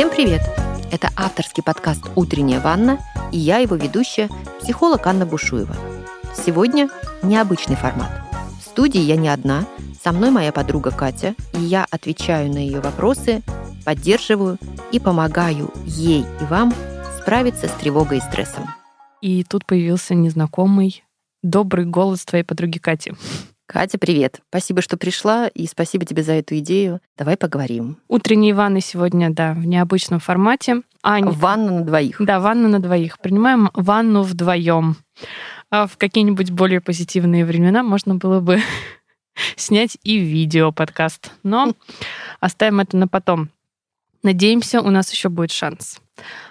Всем привет! Это авторский подкаст «Утренняя ванна» и я, его ведущая, психолог Анна Бушуева. Сегодня необычный формат. В студии я не одна, со мной моя подруга Катя, и я отвечаю на ее вопросы, поддерживаю и помогаю ей и вам справиться с тревогой и стрессом. И тут появился незнакомый добрый голос твоей подруги Кати. Катя, привет. Спасибо, что пришла, и спасибо тебе за эту идею. Давай поговорим. Утренние ванны сегодня, да, в необычном формате. Аня. Ванна на двоих. Да, ванна на двоих. Принимаем ванну вдвоем. А в какие-нибудь более позитивные времена можно было бы снять и видео подкаст. Но оставим это на потом. Надеемся, у нас еще будет шанс.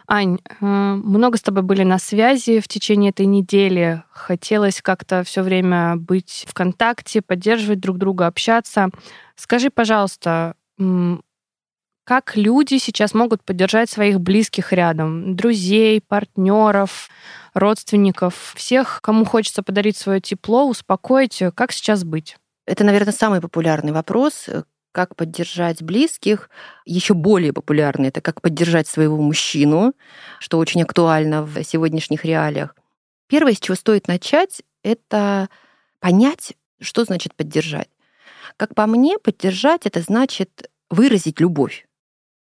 Ань, э, много с тобой были на связи в течение этой недели. Хотелось как-то все время быть в контакте, поддерживать друг друга, общаться. Скажи, пожалуйста, как люди сейчас могут поддержать своих близких рядом, друзей, партнеров, родственников, всех, кому хочется подарить свое тепло, успокоить, как сейчас быть? Это, наверное, самый популярный вопрос, как поддержать близких. Еще более популярно это как поддержать своего мужчину, что очень актуально в сегодняшних реалиях. Первое, с чего стоит начать, это понять, что значит поддержать. Как по мне, поддержать это значит выразить любовь.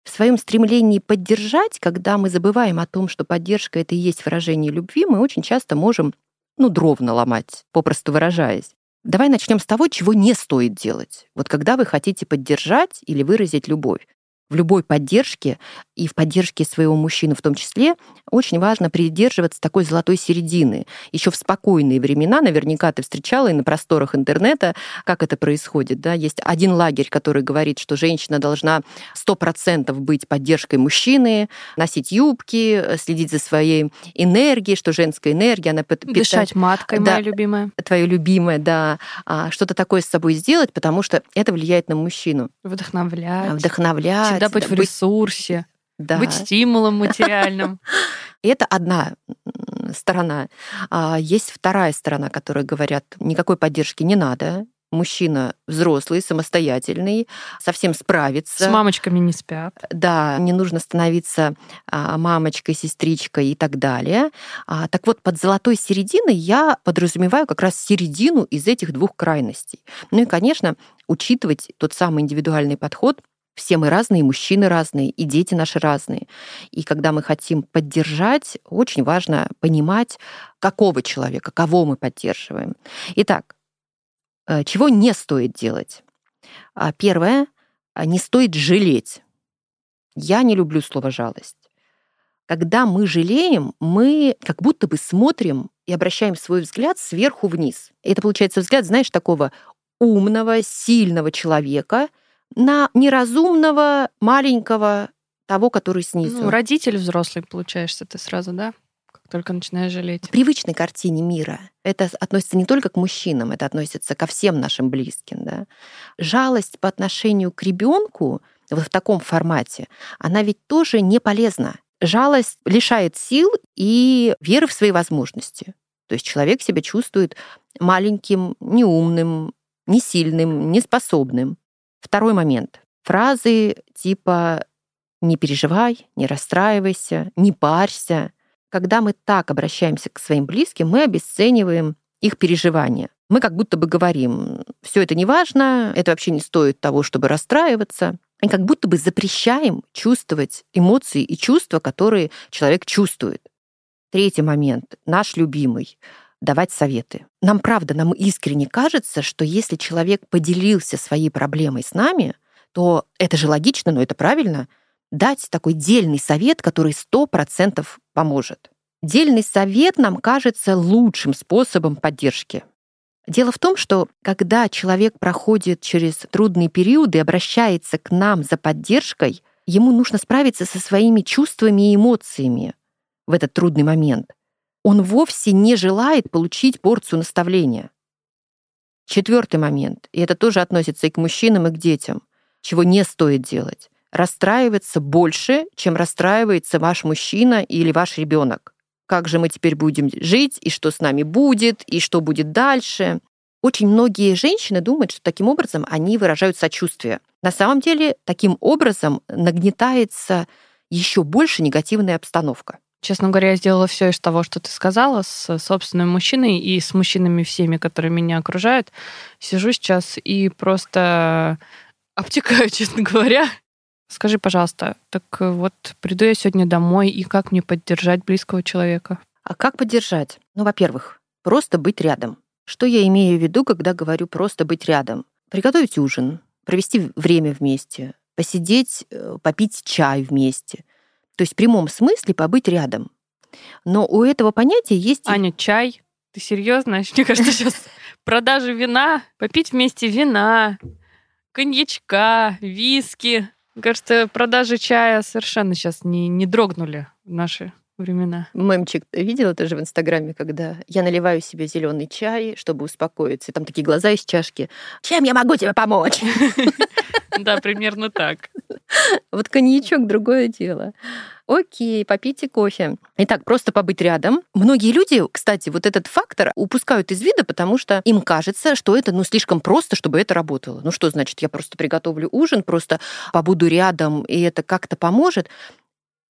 В своем стремлении поддержать, когда мы забываем о том, что поддержка это и есть выражение любви, мы очень часто можем ну, дров наломать, попросту выражаясь. Давай начнем с того, чего не стоит делать. Вот когда вы хотите поддержать или выразить любовь в любой поддержке и в поддержке своего мужчины в том числе, очень важно придерживаться такой золотой середины. Еще в спокойные времена, наверняка ты встречала и на просторах интернета, как это происходит. Да? Есть один лагерь, который говорит, что женщина должна 100% быть поддержкой мужчины, носить юбки, следить за своей энергией, что женская энергия, она питает... Дышать маткой, да, моя любимая. Твоя любимая, да. А, что-то такое с собой сделать, потому что это влияет на мужчину. Вдохновлять. Вдохновлять Всегда быть в ресурсе, да. быть стимулом материальным. И это одна сторона. А есть вторая сторона, которая говорят, никакой поддержки не надо, мужчина взрослый, самостоятельный, совсем справится. С мамочками не спят. Да, не нужно становиться а, мамочкой, сестричкой и так далее. А, так вот, под золотой серединой я подразумеваю как раз середину из этих двух крайностей. Ну и, конечно, учитывать тот самый индивидуальный подход, все мы разные, мужчины разные, и дети наши разные. И когда мы хотим поддержать, очень важно понимать, какого человека, кого мы поддерживаем. Итак, э, чего не стоит делать? А, первое, а, не стоит жалеть. Я не люблю слово жалость. Когда мы жалеем, мы как будто бы смотрим и обращаем свой взгляд сверху вниз. Это получается взгляд, знаешь, такого умного, сильного человека, на неразумного маленького того, который снизу. Ну, родитель взрослый получаешься ты сразу, да? Как только начинаешь жалеть. В привычной картине мира это относится не только к мужчинам, это относится ко всем нашим близким. Да? Жалость по отношению к ребенку вот в таком формате, она ведь тоже не полезна. Жалость лишает сил и веры в свои возможности. То есть человек себя чувствует маленьким, неумным, несильным, неспособным. Второй момент. Фразы типа «не переживай», «не расстраивайся», «не парься». Когда мы так обращаемся к своим близким, мы обесцениваем их переживания. Мы как будто бы говорим, все это не важно, это вообще не стоит того, чтобы расстраиваться. И как будто бы запрещаем чувствовать эмоции и чувства, которые человек чувствует. Третий момент, наш любимый давать советы. Нам правда, нам искренне кажется, что если человек поделился своей проблемой с нами, то это же логично, но это правильно, дать такой дельный совет, который сто процентов поможет. Дельный совет нам кажется лучшим способом поддержки. Дело в том, что когда человек проходит через трудные периоды и обращается к нам за поддержкой, ему нужно справиться со своими чувствами и эмоциями в этот трудный момент он вовсе не желает получить порцию наставления. Четвертый момент, и это тоже относится и к мужчинам, и к детям, чего не стоит делать. Расстраиваться больше, чем расстраивается ваш мужчина или ваш ребенок. Как же мы теперь будем жить, и что с нами будет, и что будет дальше. Очень многие женщины думают, что таким образом они выражают сочувствие. На самом деле, таким образом нагнетается еще больше негативная обстановка. Честно говоря, я сделала все из того, что ты сказала, с собственным мужчиной и с мужчинами всеми, которые меня окружают. Сижу сейчас и просто обтекаю, честно говоря. Скажи, пожалуйста, так вот приду я сегодня домой, и как мне поддержать близкого человека? А как поддержать? Ну, во-первых, просто быть рядом. Что я имею в виду, когда говорю просто быть рядом? Приготовить ужин, провести время вместе, посидеть, э, попить чай вместе. То есть в прямом смысле побыть рядом. Но у этого понятия есть... Аня, чай? Ты серьезно? Мне кажется, сейчас продажи вина, попить вместе вина, коньячка, виски. Кажется, продажи чая совершенно сейчас не, не дрогнули в наши времена. Мемчик видела тоже в Инстаграме, когда я наливаю себе зеленый чай, чтобы успокоиться. И там такие глаза из чашки. Чем я могу тебе помочь? Да, примерно так. Вот коньячок другое дело. Окей, попейте кофе. Итак, просто побыть рядом. Многие люди, кстати, вот этот фактор упускают из вида, потому что им кажется, что это ну слишком просто, чтобы это работало. Ну что значит, я просто приготовлю ужин, просто побуду рядом, и это как-то поможет.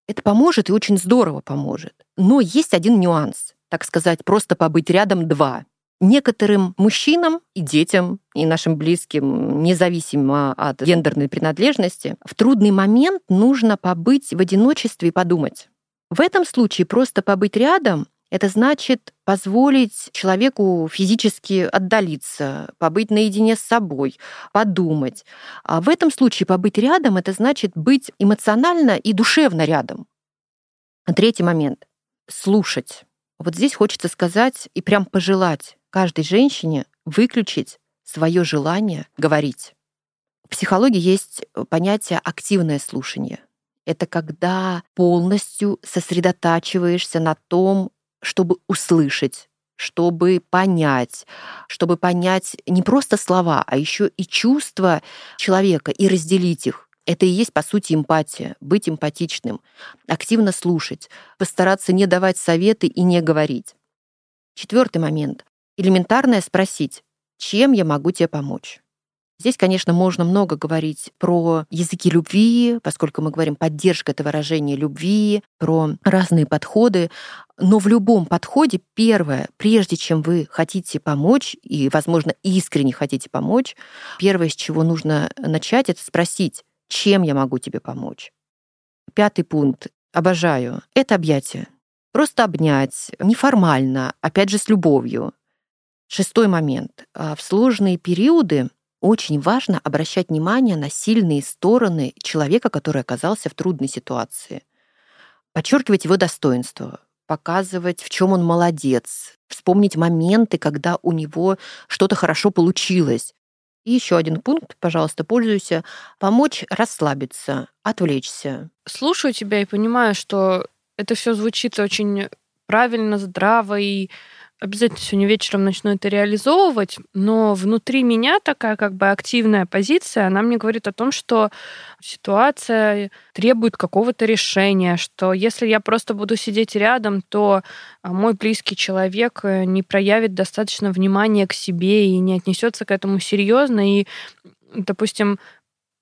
Это поможет и очень здорово поможет. Но есть один нюанс, так сказать, просто побыть рядом два некоторым мужчинам и детям, и нашим близким, независимо от гендерной принадлежности, в трудный момент нужно побыть в одиночестве и подумать. В этом случае просто побыть рядом это значит позволить человеку физически отдалиться, побыть наедине с собой, подумать. А в этом случае побыть рядом это значит быть эмоционально и душевно рядом. Третий момент слушать. Вот здесь хочется сказать и прям пожелать каждой женщине выключить свое желание говорить. В психологии есть понятие активное слушание. Это когда полностью сосредотачиваешься на том, чтобы услышать, чтобы понять, чтобы понять не просто слова, а еще и чувства человека и разделить их. Это и есть, по сути, эмпатия. Быть эмпатичным, активно слушать, постараться не давать советы и не говорить. Четвертый момент элементарное спросить, чем я могу тебе помочь. Здесь, конечно, можно много говорить про языки любви, поскольку мы говорим поддержка это выражение любви, про разные подходы. Но в любом подходе первое, прежде чем вы хотите помочь, и, возможно, искренне хотите помочь, первое, с чего нужно начать, это спросить, чем я могу тебе помочь. Пятый пункт. Обожаю. Это объятие. Просто обнять, неформально, опять же, с любовью. Шестой момент. А, в сложные периоды очень важно обращать внимание на сильные стороны человека, который оказался в трудной ситуации. Подчеркивать его достоинство, показывать, в чем он молодец, вспомнить моменты, когда у него что-то хорошо получилось. И еще один пункт, пожалуйста, пользуйся. Помочь расслабиться, отвлечься. Слушаю тебя и понимаю, что это все звучит очень правильно, здраво и обязательно сегодня вечером начну это реализовывать, но внутри меня такая как бы активная позиция, она мне говорит о том, что ситуация требует какого-то решения, что если я просто буду сидеть рядом, то а, мой близкий человек э, не проявит достаточно внимания к себе и не отнесется к этому серьезно, и допустим,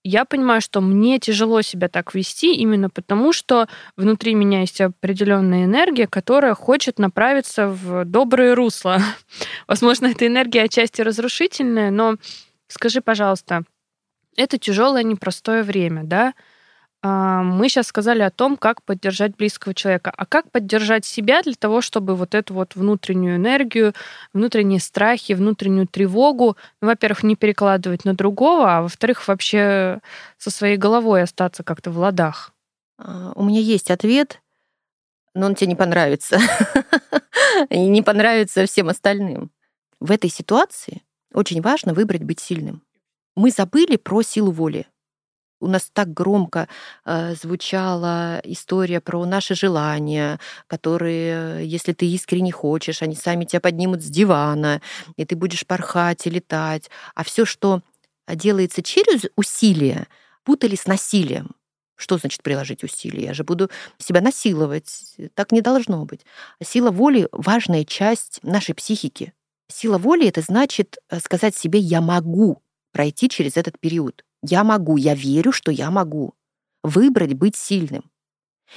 я понимаю, что мне тяжело себя так вести именно потому, что внутри меня есть определенная энергия, которая хочет направиться в доброе русло. Возможно, эта энергия отчасти разрушительная, но скажи, пожалуйста, это тяжелое, непростое время, да? А, мы сейчас сказали о том, как поддержать близкого человека. А как поддержать себя для того, чтобы вот эту вот внутреннюю энергию, внутренние страхи, внутреннюю тревогу, ну, во-первых, не перекладывать на другого, а во-вторых, вообще со своей головой остаться как-то в ладах? А, у меня есть ответ, но он тебе не понравится. И не понравится всем остальным. В этой ситуации очень важно выбрать быть сильным. Мы забыли про силу воли у нас так громко э, звучала история про наши желания, которые, если ты искренне хочешь, они сами тебя поднимут с дивана, и ты будешь порхать и летать. А все, что делается через усилие, путали с насилием. Что значит приложить усилия? Я же буду себя насиловать. Так не должно быть. Сила воли — важная часть нашей психики. Сила воли — это значит э, сказать себе «я могу пройти через этот период». Я могу, я верю, что я могу. Выбрать быть сильным.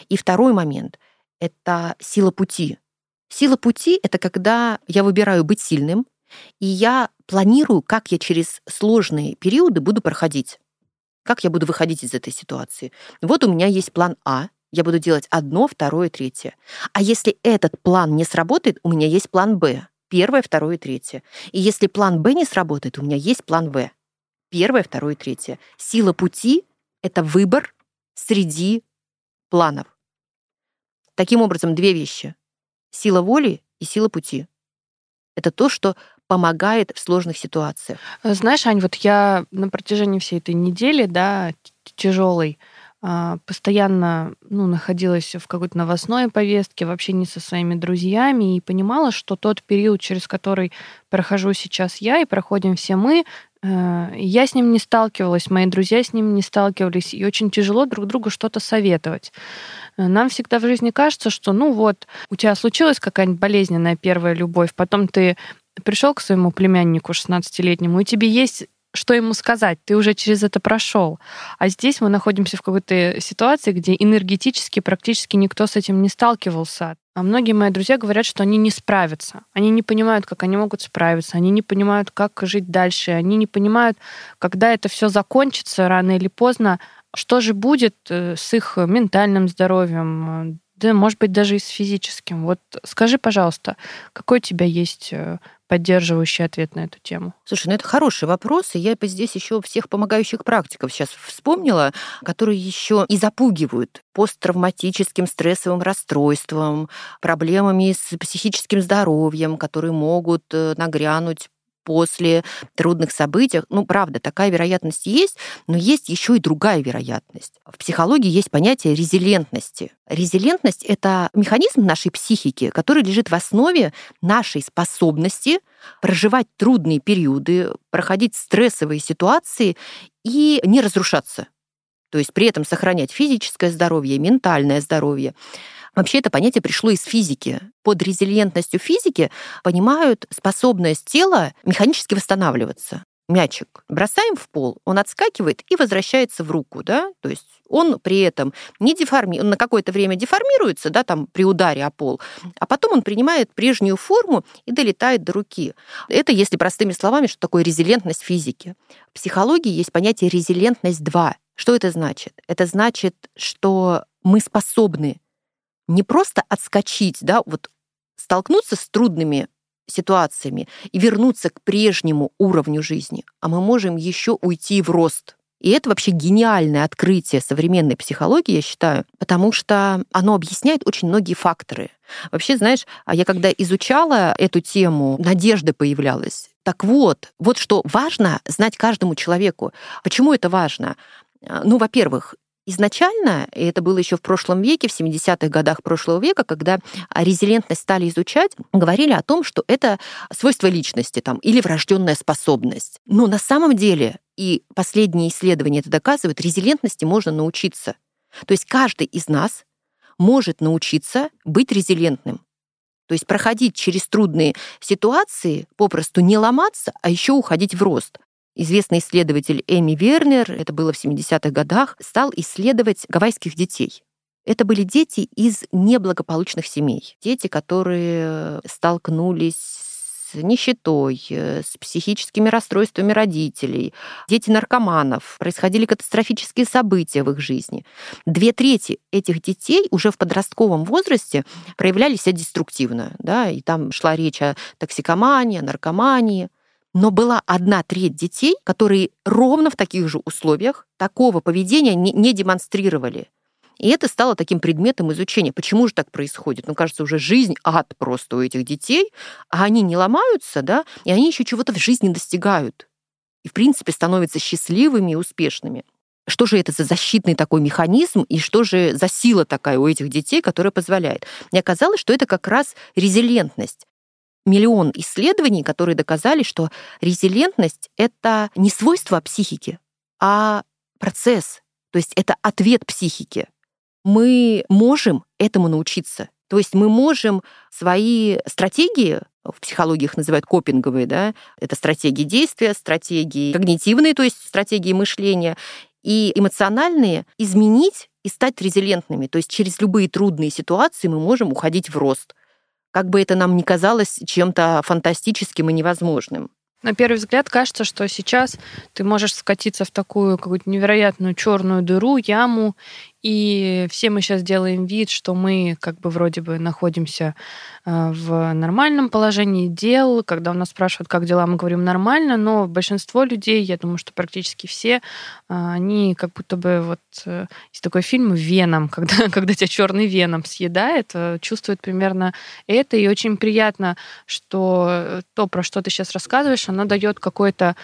И второй момент — это сила пути. Сила пути — это когда я выбираю быть сильным, и я планирую, как я через сложные периоды буду проходить. Как я буду выходить из этой ситуации? Вот у меня есть план А, я буду делать одно, второе, третье. А если этот план не сработает, у меня есть план Б. Первое, второе, третье. И если план Б не сработает, у меня есть план В. Первое, второе, третье. Сила пути — это выбор среди планов. Таким образом, две вещи. Сила воли и сила пути. Это то, что помогает в сложных ситуациях. Знаешь, Ань, вот я на протяжении всей этой недели, да, тяжелой, постоянно ну, находилась в какой-то новостной повестке, в общении со своими друзьями и понимала, что тот период, через который прохожу сейчас я и проходим все мы, э, я с ним не сталкивалась, мои друзья с ним не сталкивались, и очень тяжело друг другу что-то советовать. Э, нам всегда в жизни кажется, что, ну вот, у тебя случилась какая-нибудь болезненная первая любовь, потом ты пришел к своему племяннику 16-летнему, и тебе есть что ему сказать, ты уже через это прошел. А здесь мы находимся в какой-то ситуации, где энергетически практически никто с этим не сталкивался. А многие мои друзья говорят, что они не справятся. Они не понимают, как они могут справиться. Они не понимают, как жить дальше. Они не понимают, когда это все закончится рано или поздно, что же будет э, с их ментальным здоровьем, да, может быть, даже и с физическим. Вот скажи, пожалуйста, какой у тебя есть э, поддерживающий ответ на эту тему? Слушай, ну это хороший вопрос, и я здесь еще всех помогающих практиков сейчас вспомнила, которые еще и запугивают посттравматическим стрессовым расстройством, проблемами с психическим здоровьем, которые могут э, нагрянуть после трудных событий. Ну, правда, такая вероятность есть, но есть еще и другая вероятность. В психологии есть понятие резилентности. Резилентность — это механизм нашей психики, который лежит в основе нашей способности проживать трудные периоды, проходить стрессовые ситуации и не разрушаться. То есть при этом сохранять физическое здоровье, ментальное здоровье. Вообще это понятие пришло из физики. Под резилиентностью физики понимают способность тела механически восстанавливаться. Мячик бросаем в пол, он отскакивает и возвращается в руку, да, то есть он при этом не деформирует, он на какое-то время деформируется, да, там при ударе о пол, а потом он принимает прежнюю форму и долетает до руки. Это, если простыми словами, что такое резилентность физики. В психологии есть понятие резилентность 2. Что это значит? Это значит, что мы способны не просто отскочить, да, вот столкнуться с трудными ситуациями и вернуться к прежнему уровню жизни, а мы можем еще уйти в рост. И это вообще гениальное открытие современной психологии, я считаю, потому что оно объясняет очень многие факторы. Вообще, знаешь, а я когда изучала эту тему, надежда появлялась. Так вот, вот что важно знать каждому человеку. Почему это важно? Ну, во-первых, Изначально, и это было еще в прошлом веке, в 70-х годах прошлого века, когда резилентность стали изучать, говорили о том, что это свойство личности там, или врожденная способность. Но на самом деле, и последние исследования это доказывают, резилентности можно научиться. То есть каждый из нас может научиться быть резилентным. То есть проходить через трудные ситуации, попросту не ломаться, а еще уходить в рост. Известный исследователь Эми Вернер, это было в 70-х годах, стал исследовать гавайских детей. Это были дети из неблагополучных семей. Дети, которые столкнулись с нищетой, с психическими расстройствами родителей, дети наркоманов. Происходили катастрофические события в их жизни. Две трети этих детей уже в подростковом возрасте проявляли себя деструктивно. Да? И там шла речь о токсикомании, о наркомании. Но была одна треть детей, которые ровно в таких же условиях такого поведения не, не демонстрировали. И это стало таким предметом изучения. Почему же так происходит? Ну, кажется, уже жизнь ад просто у этих детей, а они не ломаются, да, и они еще чего-то в жизни достигают. И, в принципе, становятся счастливыми и успешными. Что же это за защитный такой механизм и что же за сила такая у этих детей, которая позволяет? Мне оказалось, что это как раз резилентность миллион исследований, которые доказали, что резилентность — это не свойство психики, а процесс, то есть это ответ психики. Мы можем этому научиться. То есть мы можем свои стратегии, в психологии их называют копинговые, да, это стратегии действия, стратегии когнитивные, то есть стратегии мышления, и эмоциональные изменить и стать резилентными. То есть через любые трудные ситуации мы можем уходить в рост. Как бы это нам ни казалось чем-то фантастическим и невозможным. На первый взгляд кажется, что сейчас ты можешь скатиться в такую какую-то невероятную черную дыру, яму, и все мы сейчас делаем вид, что мы как бы вроде бы находимся э, в нормальном положении дел. Когда у нас спрашивают, как дела, мы говорим нормально, но большинство людей, я думаю, что практически все, э, они как будто бы вот э, есть такой фильм «Веном», когда, когда тебя черный веном съедает, чувствует примерно это, и очень приятно, что то, про что ты сейчас рассказываешь, оно дает какой-то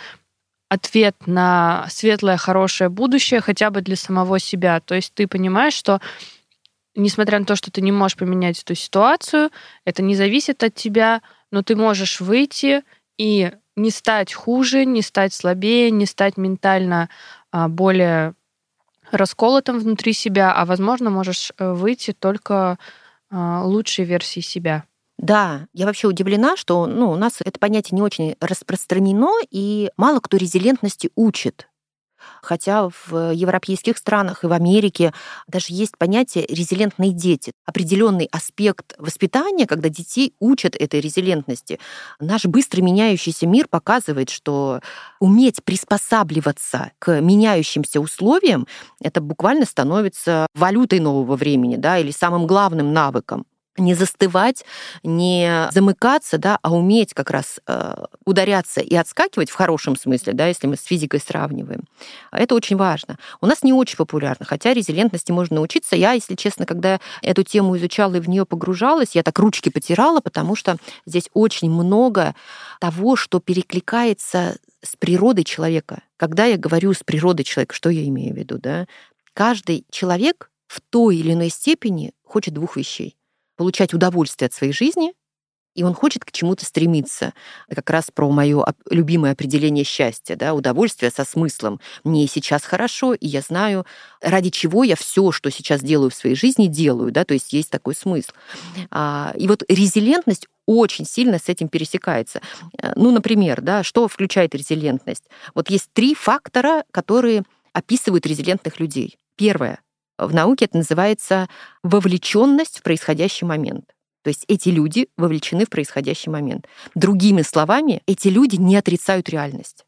ответ на светлое, хорошее будущее хотя бы для самого себя. То есть ты понимаешь, что несмотря на то, что ты не можешь поменять эту ситуацию, это не зависит от тебя, но ты можешь выйти и не стать хуже, не стать слабее, не стать ментально а, более расколотым внутри себя, а возможно можешь э, выйти только а, лучшей версии себя. Да, я вообще удивлена, что ну, у нас это понятие не очень распространено, и мало кто резилентности учит. Хотя в европейских странах и в Америке даже есть понятие резилентные дети. Определенный аспект воспитания, когда детей учат этой резилентности. Наш быстро меняющийся мир показывает, что уметь приспосабливаться к меняющимся условиям, это буквально становится валютой нового времени, да, или самым главным навыком не застывать, не замыкаться, да, а уметь как раз э, ударяться и отскакивать в хорошем смысле, да, если мы с физикой сравниваем. Это очень важно. У нас не очень популярно, хотя резилентности можно научиться. Я, если честно, когда эту тему изучала и в нее погружалась, я так ручки потирала, потому что здесь очень много того, что перекликается с природой человека. Когда я говорю с природой человека, что я имею в виду, да? Каждый человек в той или иной степени хочет двух вещей получать удовольствие от своей жизни, и он хочет к чему-то стремиться. Как раз про мое любимое определение счастья, да, удовольствие со смыслом. Мне сейчас хорошо, и я знаю, ради чего я все, что сейчас делаю в своей жизни, делаю, да, то есть есть такой смысл. А, и вот резилентность очень сильно с этим пересекается. Э, ну, например, да, что включает резилентность? Вот есть три фактора, которые описывают резилентных людей. Первое в науке это называется вовлеченность в происходящий момент. То есть эти люди вовлечены в происходящий момент. Другими словами, эти люди не отрицают реальность.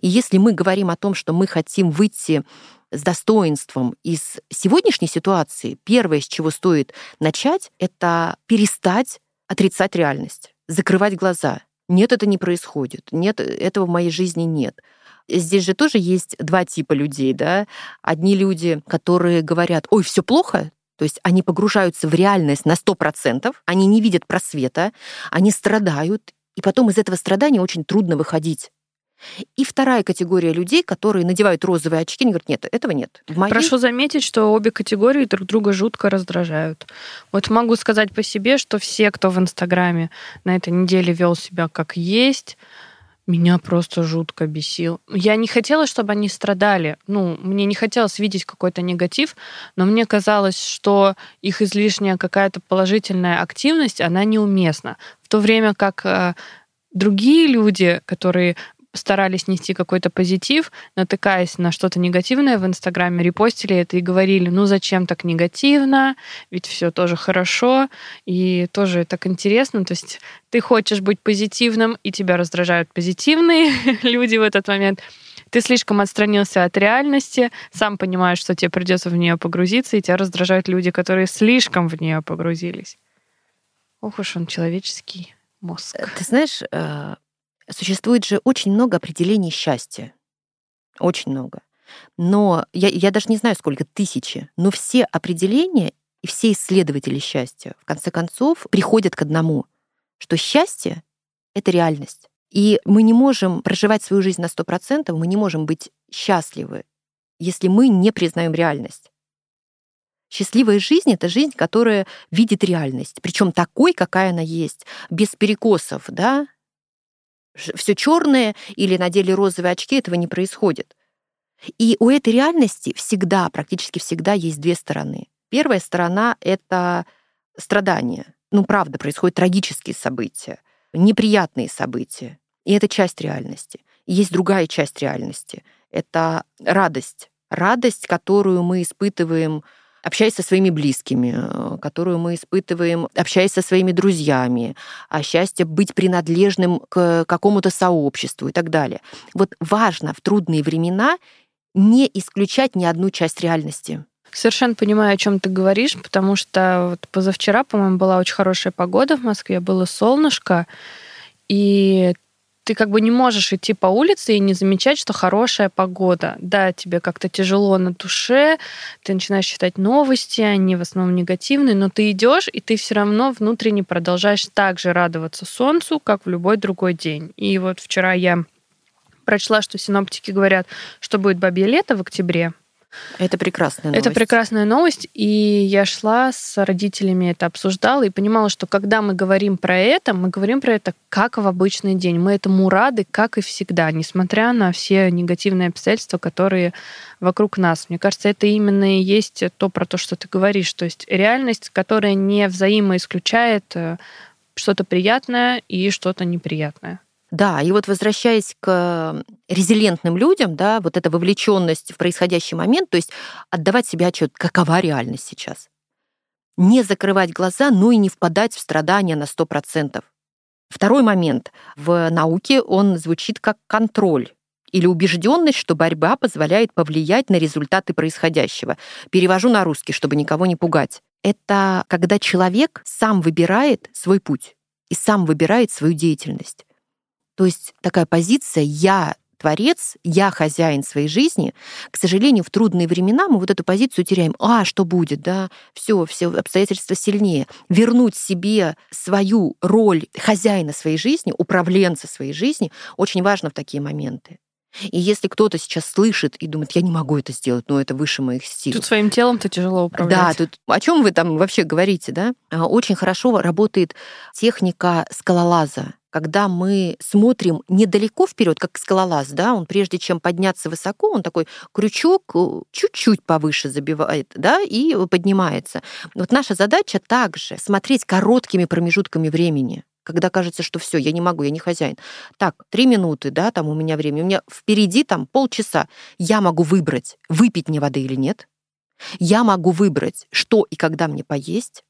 И если мы говорим о том, что мы хотим выйти с достоинством из сегодняшней ситуации, первое, с чего стоит начать, это перестать отрицать реальность, закрывать глаза. Нет, это не происходит. Нет, этого в моей жизни нет. Здесь же тоже есть два типа людей, да. Одни люди, которые говорят, ой, все плохо, то есть они погружаются в реальность на 100%, они не видят просвета, они страдают, и потом из этого страдания очень трудно выходить. И вторая категория людей, которые надевают розовые очки, они говорят, нет, этого нет. В моей... Прошу заметить, что обе категории друг друга жутко раздражают. Вот могу сказать по себе, что все, кто в Инстаграме на этой неделе вел себя как есть, меня просто жутко бесил. Я не хотела, чтобы они страдали. Ну, мне не хотелось видеть какой-то негатив, но мне казалось, что их излишняя какая-то положительная активность, она неуместна. В то время как э, другие люди, которые старались нести какой-то позитив, натыкаясь на что-то негативное в Инстаграме, репостили это и говорили, ну зачем так негативно, ведь все тоже хорошо, и тоже так интересно. То есть ты хочешь быть позитивным, и тебя раздражают позитивные люди в этот момент. Ты слишком отстранился от реальности, сам понимаешь, что тебе придется в нее погрузиться, и тебя раздражают люди, которые слишком в нее погрузились. Ох уж он человеческий мозг. Ты знаешь, э, Существует же очень много определений счастья. Очень много. Но я, я даже не знаю, сколько тысячи, но все определения и все исследователи счастья, в конце концов, приходят к одному, что счастье — это реальность. И мы не можем проживать свою жизнь на 100%, мы не можем быть счастливы, если мы не признаем реальность. Счастливая жизнь — это жизнь, которая видит реальность, причем такой, какая она есть, без перекосов, да, все черное или надели розовые очки, этого не происходит. И у этой реальности всегда, практически всегда есть две стороны. Первая сторона — это страдания. Ну, правда, происходят трагические события, неприятные события. И это часть реальности. Есть другая часть реальности. Это радость, Радость, которую мы испытываем общаясь со своими близкими, э, которую мы испытываем, общаясь со своими друзьями, а счастье быть принадлежным к какому-то сообществу и так далее. Вот важно в трудные времена не исключать ни одну часть реальности. Совершенно понимаю, о чем ты говоришь, потому что вот позавчера, по-моему, была очень хорошая погода в Москве, было солнышко, и ты как бы не можешь идти по улице и не замечать, что хорошая погода. Да, тебе как-то тяжело на душе, ты начинаешь читать новости, они в основном негативные, но ты идешь, и ты все равно внутренне продолжаешь так же радоваться солнцу, как в любой другой день. И вот вчера я прочла, что синоптики говорят, что будет бабье лето в октябре, это прекрасная новость. Это прекрасная новость, и я шла с родителями, это обсуждала, и понимала, что когда мы говорим про это, мы говорим про это как в обычный день. Мы этому рады, как и всегда, несмотря на все негативные обстоятельства, которые вокруг нас. Мне кажется, это именно и есть то, про то, что ты говоришь. То есть реальность, которая не взаимоисключает э, что-то приятное и что-то неприятное. Да, и вот возвращаясь к резилентным людям, да, вот эта вовлеченность в происходящий момент, то есть отдавать себе отчет, какова реальность сейчас. Не закрывать глаза, но и не впадать в страдания на 100%. Второй момент. В науке он звучит как контроль или убежденность, что борьба позволяет повлиять на результаты происходящего. Перевожу на русский, чтобы никого не пугать. Это когда человек сам выбирает свой путь и сам выбирает свою деятельность. То есть такая позиция «я творец, я хозяин своей жизни. К сожалению, в трудные времена мы вот эту позицию теряем. А, что будет, да? Все, все обстоятельства сильнее. Вернуть себе свою роль хозяина своей жизни, управленца своей жизни очень важно в такие моменты. И если кто-то сейчас слышит и думает, я не могу это сделать, но это выше моих сил. Тут своим телом-то тяжело управлять. Да, тут о чем вы там вообще говорите, да? А, очень хорошо работает техника скалолаза когда мы смотрим недалеко вперед, как скалолаз, да, он прежде чем подняться высоко, он такой крючок э, чуть-чуть повыше забивает, да, и поднимается. Вот наша задача также смотреть короткими промежутками времени когда кажется, что все, я не могу, я не хозяин. Так, три минуты, да, там у меня время, у меня впереди там полчаса. Я могу выбрать, выпить мне воды или нет. Я могу выбрать, что и когда мне поесть.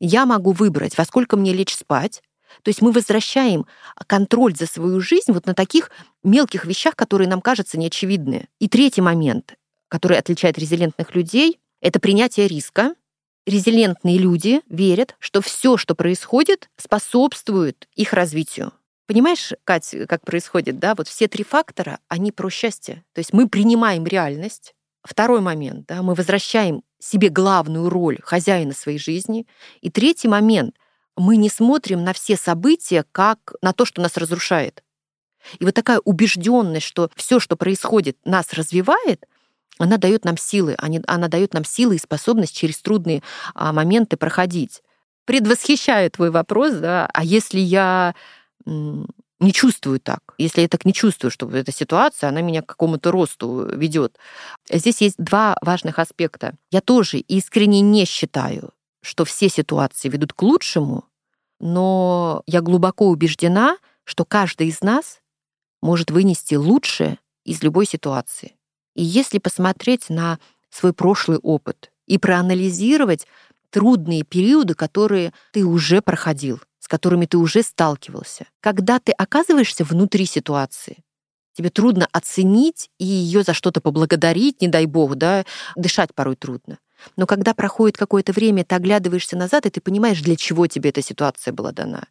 Я могу выбрать, во сколько мне лечь спать. То есть мы возвращаем контроль за свою жизнь вот на таких мелких вещах, которые нам кажутся неочевидные. И третий момент, который отличает резилентных людей, это принятие риска. Резилентные люди верят, что все, что происходит, способствует их развитию. Понимаешь, Кать, как происходит, да? Вот все три фактора, они про счастье. То есть мы принимаем реальность. Второй момент, да, мы возвращаем себе главную роль хозяина своей жизни. И третий момент, мы не смотрим на все события как на то, что нас разрушает. И вот такая убежденность, что все, что происходит, нас развивает, она дает нам силы, она дает нам силы и способность через трудные а, моменты проходить. Предвосхищаю твой вопрос, да, а если я не чувствую так, если я так не чувствую, что эта ситуация, она меня к какому-то росту ведет. Здесь есть два важных аспекта. Я тоже искренне не считаю, что все ситуации ведут к лучшему, но я глубоко убеждена, что каждый из нас может вынести лучшее из любой ситуации. И если посмотреть на свой прошлый опыт и проанализировать трудные периоды, которые ты уже проходил, с которыми ты уже сталкивался, когда ты оказываешься внутри ситуации, тебе трудно оценить и ее за что-то поблагодарить, не дай бог, да, дышать порой трудно. Но когда проходит какое-то время, ты оглядываешься назад, и ты понимаешь, для чего тебе эта ситуация была дана.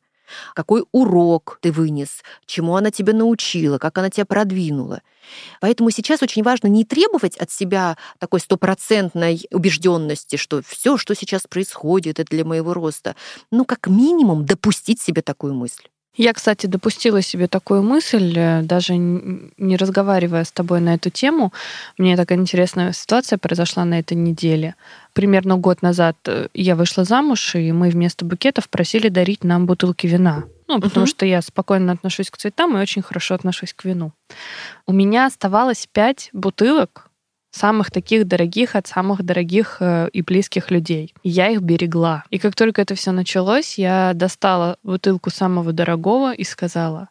Какой урок ты вынес, чему она тебя научила, как она тебя продвинула. Поэтому сейчас очень важно не требовать от себя такой стопроцентной убежденности, что все, что сейчас происходит, это для моего роста. Ну, как минимум, допустить себе такую мысль. Я, кстати, допустила себе такую мысль, э, даже не разговаривая с тобой на эту тему. Мне такая интересная ситуация произошла на этой неделе. Примерно год назад э, я вышла замуж, и мы вместо букетов просили дарить нам бутылки вина. Ну, потому uh-huh. что я спокойно отношусь к цветам и очень хорошо отношусь к вину. У меня оставалось пять бутылок самых таких дорогих от самых дорогих э, и близких людей. Я их берегла. И как только это все началось, я достала бутылку самого дорогого и сказала,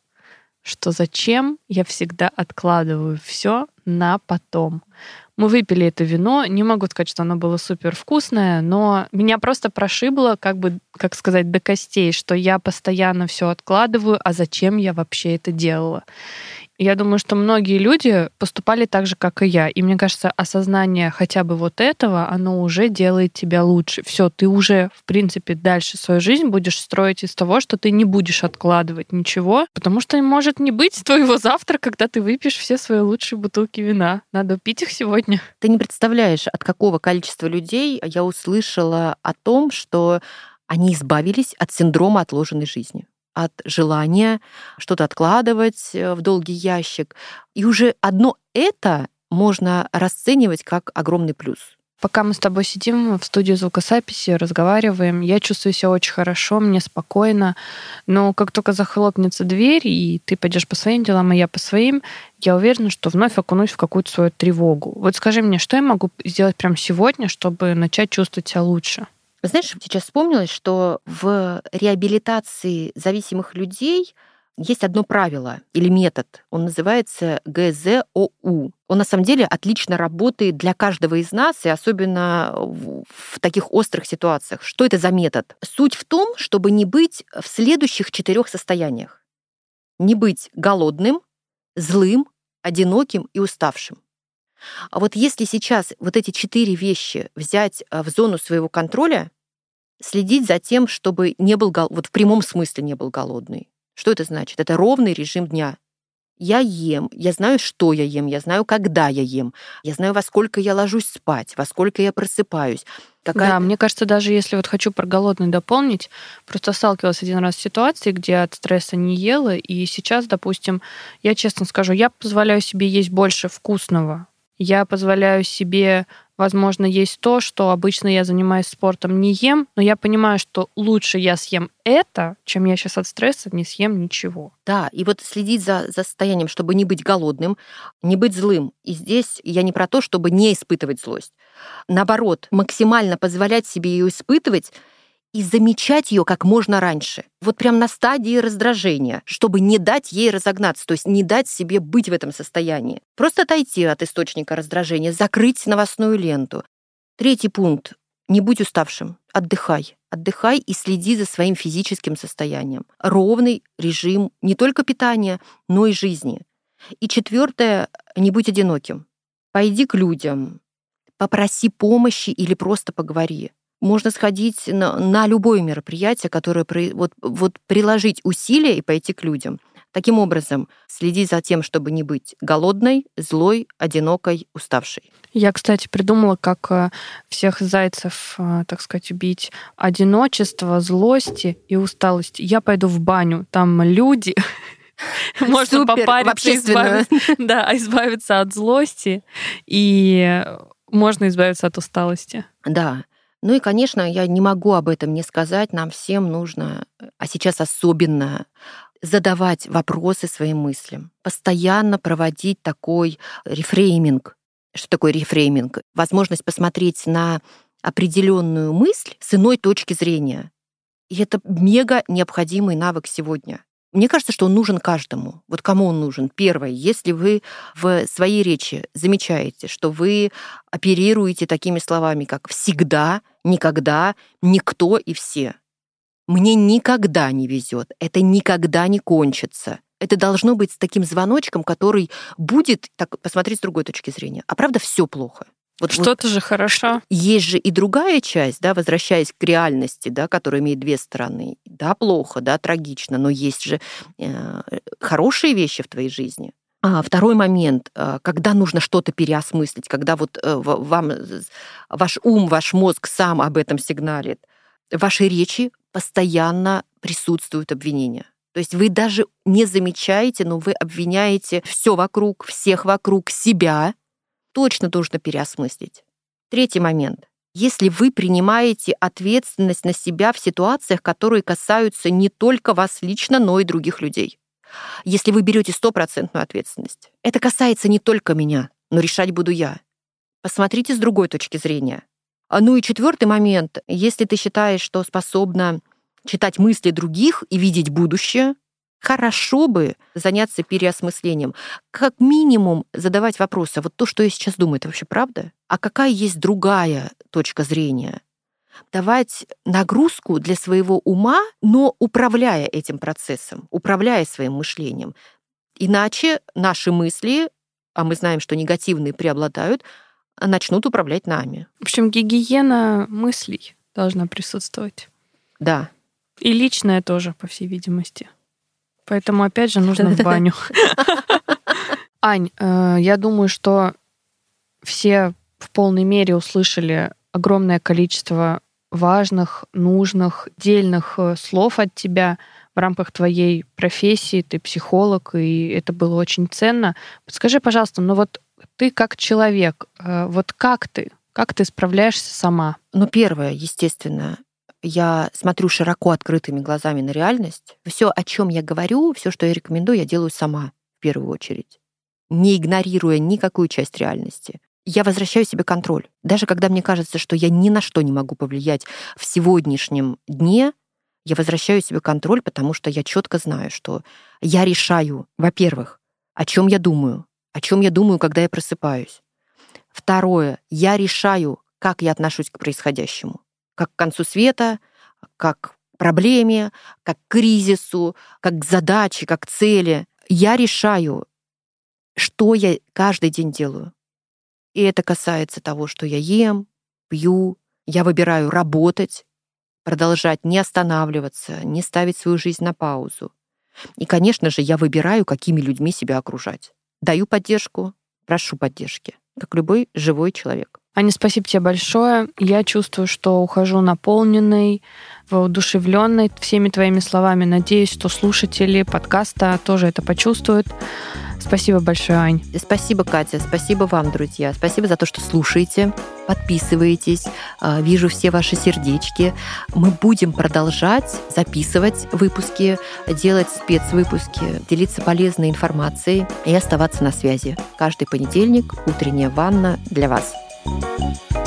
что зачем я всегда откладываю все на потом. Мы выпили это вино. Не могу сказать, что оно было супер вкусное, но меня просто прошибло, как бы, как сказать, до костей, что я постоянно все откладываю, а зачем я вообще это делала. Я думаю, что многие люди поступали так же, как и я. И мне кажется, осознание хотя бы вот этого, оно уже делает тебя лучше. Все, ты уже, в принципе, дальше свою жизнь будешь строить из того, что ты не будешь откладывать ничего, потому что может не быть твоего завтра, когда ты выпьешь все свои лучшие бутылки вина. Надо пить их сегодня. Ты не представляешь, от какого количества людей я услышала о том, что они избавились от синдрома отложенной жизни от желания что-то откладывать э, в долгий ящик. И уже одно это можно расценивать как огромный плюс. Пока мы с тобой сидим в студии звукосаписи, разговариваем, я чувствую себя очень хорошо, мне спокойно. Но как только захлопнется дверь, и ты пойдешь по своим делам, а я по своим, я уверена, что вновь окунусь в какую-то свою тревогу. Вот скажи мне, что я могу сделать прямо сегодня, чтобы начать чувствовать себя лучше? Знаешь, сейчас вспомнилось, что в реабилитации зависимых людей есть одно правило или метод. Он называется ГЗОУ. Он на самом деле отлично работает для каждого из нас, и особенно в таких острых ситуациях. Что это за метод? Суть в том, чтобы не быть в следующих четырех состояниях. Не быть голодным, злым, одиноким и уставшим. А вот если сейчас вот эти четыре вещи взять э, в зону своего контроля, следить за тем, чтобы не был гол... вот в прямом смысле не был голодный. Что это значит? Это ровный режим дня. Я ем, я знаю, что я ем, я знаю, когда я ем, я знаю, во сколько я ложусь спать, во сколько я просыпаюсь. Какая... Да, мне кажется, даже если вот хочу про голодный дополнить, просто сталкивалась один раз с ситуацией, где от стресса не ела, и сейчас, допустим, я честно скажу, я позволяю себе есть больше вкусного, я позволяю себе, возможно, есть то, что обычно я занимаюсь спортом, не ем, но я понимаю, что лучше я съем это, чем я сейчас от стресса не съем ничего. Да, и вот следить за, за состоянием, чтобы не быть голодным, не быть злым. И здесь я не про то, чтобы не испытывать злость. Наоборот, максимально позволять себе ее испытывать и замечать ее как можно раньше. Вот прям на стадии раздражения, чтобы не дать ей разогнаться, то есть не дать себе быть в этом состоянии. Просто отойти от источника раздражения, закрыть новостную ленту. Третий пункт. Не будь уставшим, отдыхай. Отдыхай и следи за своим физическим состоянием. Ровный режим не только питания, но и жизни. И четвертое, не будь одиноким. Пойди к людям, попроси помощи или просто поговори можно сходить на, на любое мероприятие, которое вот, вот приложить усилия и пойти к людям. Таким образом, следи за тем, чтобы не быть голодной, злой, одинокой, уставшей. Я, кстати, придумала, как э, всех зайцев, э, так сказать, убить. Одиночество, злости и усталость. Я пойду в баню, там люди, можно попариться, избавиться, да, избавиться от злости, и можно избавиться от усталости. Да, ну и, конечно, я не могу об этом не сказать. Нам всем нужно, а сейчас особенно, задавать вопросы своим мыслям, постоянно проводить такой рефрейминг. Что такое рефрейминг? Возможность посмотреть на определенную мысль с иной точки зрения. И это мега необходимый навык сегодня. Мне кажется, что он нужен каждому. Вот кому он нужен? Первое, если вы в своей речи замечаете, что вы оперируете такими словами, как «всегда», «никогда», «никто» и «все». Мне никогда не везет, это никогда не кончится. Это должно быть с таким звоночком, который будет так, посмотреть с другой точки зрения. А правда, все плохо. Вот, Что-то вот, же хорошо. Есть же и другая часть, да, возвращаясь к реальности, да, которая имеет две стороны. Да, плохо, да, трагично, но есть же э, хорошие вещи в твоей жизни. А второй момент, э, когда нужно что-то переосмыслить, когда вот э, вам ваш ум, ваш мозг сам об этом сигналит, в вашей речи постоянно присутствуют обвинения. То есть вы даже не замечаете, но вы обвиняете все вокруг, всех вокруг, себя, точно нужно переосмыслить. Третий момент. Если вы принимаете ответственность на себя в ситуациях, которые касаются не только вас лично, но и других людей. Если вы берете стопроцентную ответственность. Это касается не только меня, но решать буду я. Посмотрите с другой точки зрения. А Ну и четвертый момент. Если ты считаешь, что способна читать мысли других и видеть будущее, хорошо бы заняться переосмыслением. Как минимум задавать вопросы. А вот то, что я сейчас думаю, это вообще правда? А какая есть другая точка зрения? Давать нагрузку для своего ума, но управляя этим процессом, управляя своим мышлением. Иначе наши мысли, а мы знаем, что негативные преобладают, начнут управлять нами. В общем, гигиена мыслей должна присутствовать. Да. И личная тоже, по всей видимости. Поэтому, опять же, нужно в баню. Ань, э, я думаю, что все в полной мере услышали огромное количество важных, нужных, дельных э, слов от тебя в рамках твоей профессии, ты психолог, и это было очень ценно. Подскажи, пожалуйста, ну вот ты как человек, э, вот как ты, как ты справляешься сама? Ну, первое, естественно, я смотрю широко открытыми глазами на реальность. Все, о чем я говорю, все, что я рекомендую, я делаю сама в первую очередь, не игнорируя никакую часть реальности я возвращаю себе контроль. Даже когда мне кажется, что я ни на что не могу повлиять в сегодняшнем дне, я возвращаю себе контроль, потому что я четко знаю, что я решаю, во-первых, о чем я думаю, о чем я думаю, когда я просыпаюсь. Второе, я решаю, как я отношусь к происходящему, как к концу света, как к проблеме, как к кризису, как к задаче, как к цели. Я решаю, что я каждый день делаю. И это касается того, что я ем, пью, я выбираю работать, продолжать не останавливаться, не ставить свою жизнь на паузу. И, конечно же, я выбираю, какими людьми себя окружать. Даю поддержку, прошу поддержки, как любой живой человек. Аня, спасибо тебе большое. Я чувствую, что ухожу наполненной, воодушевленной всеми твоими словами. Надеюсь, что слушатели подкаста тоже это почувствуют. Спасибо большое, Ань. Спасибо, Катя. Спасибо вам, друзья. Спасибо за то, что слушаете, подписываетесь. А, вижу все ваши сердечки. Мы будем продолжать записывать выпуски, делать спецвыпуски, делиться полезной информацией и оставаться на связи. Каждый понедельник утренняя ванна для вас. Música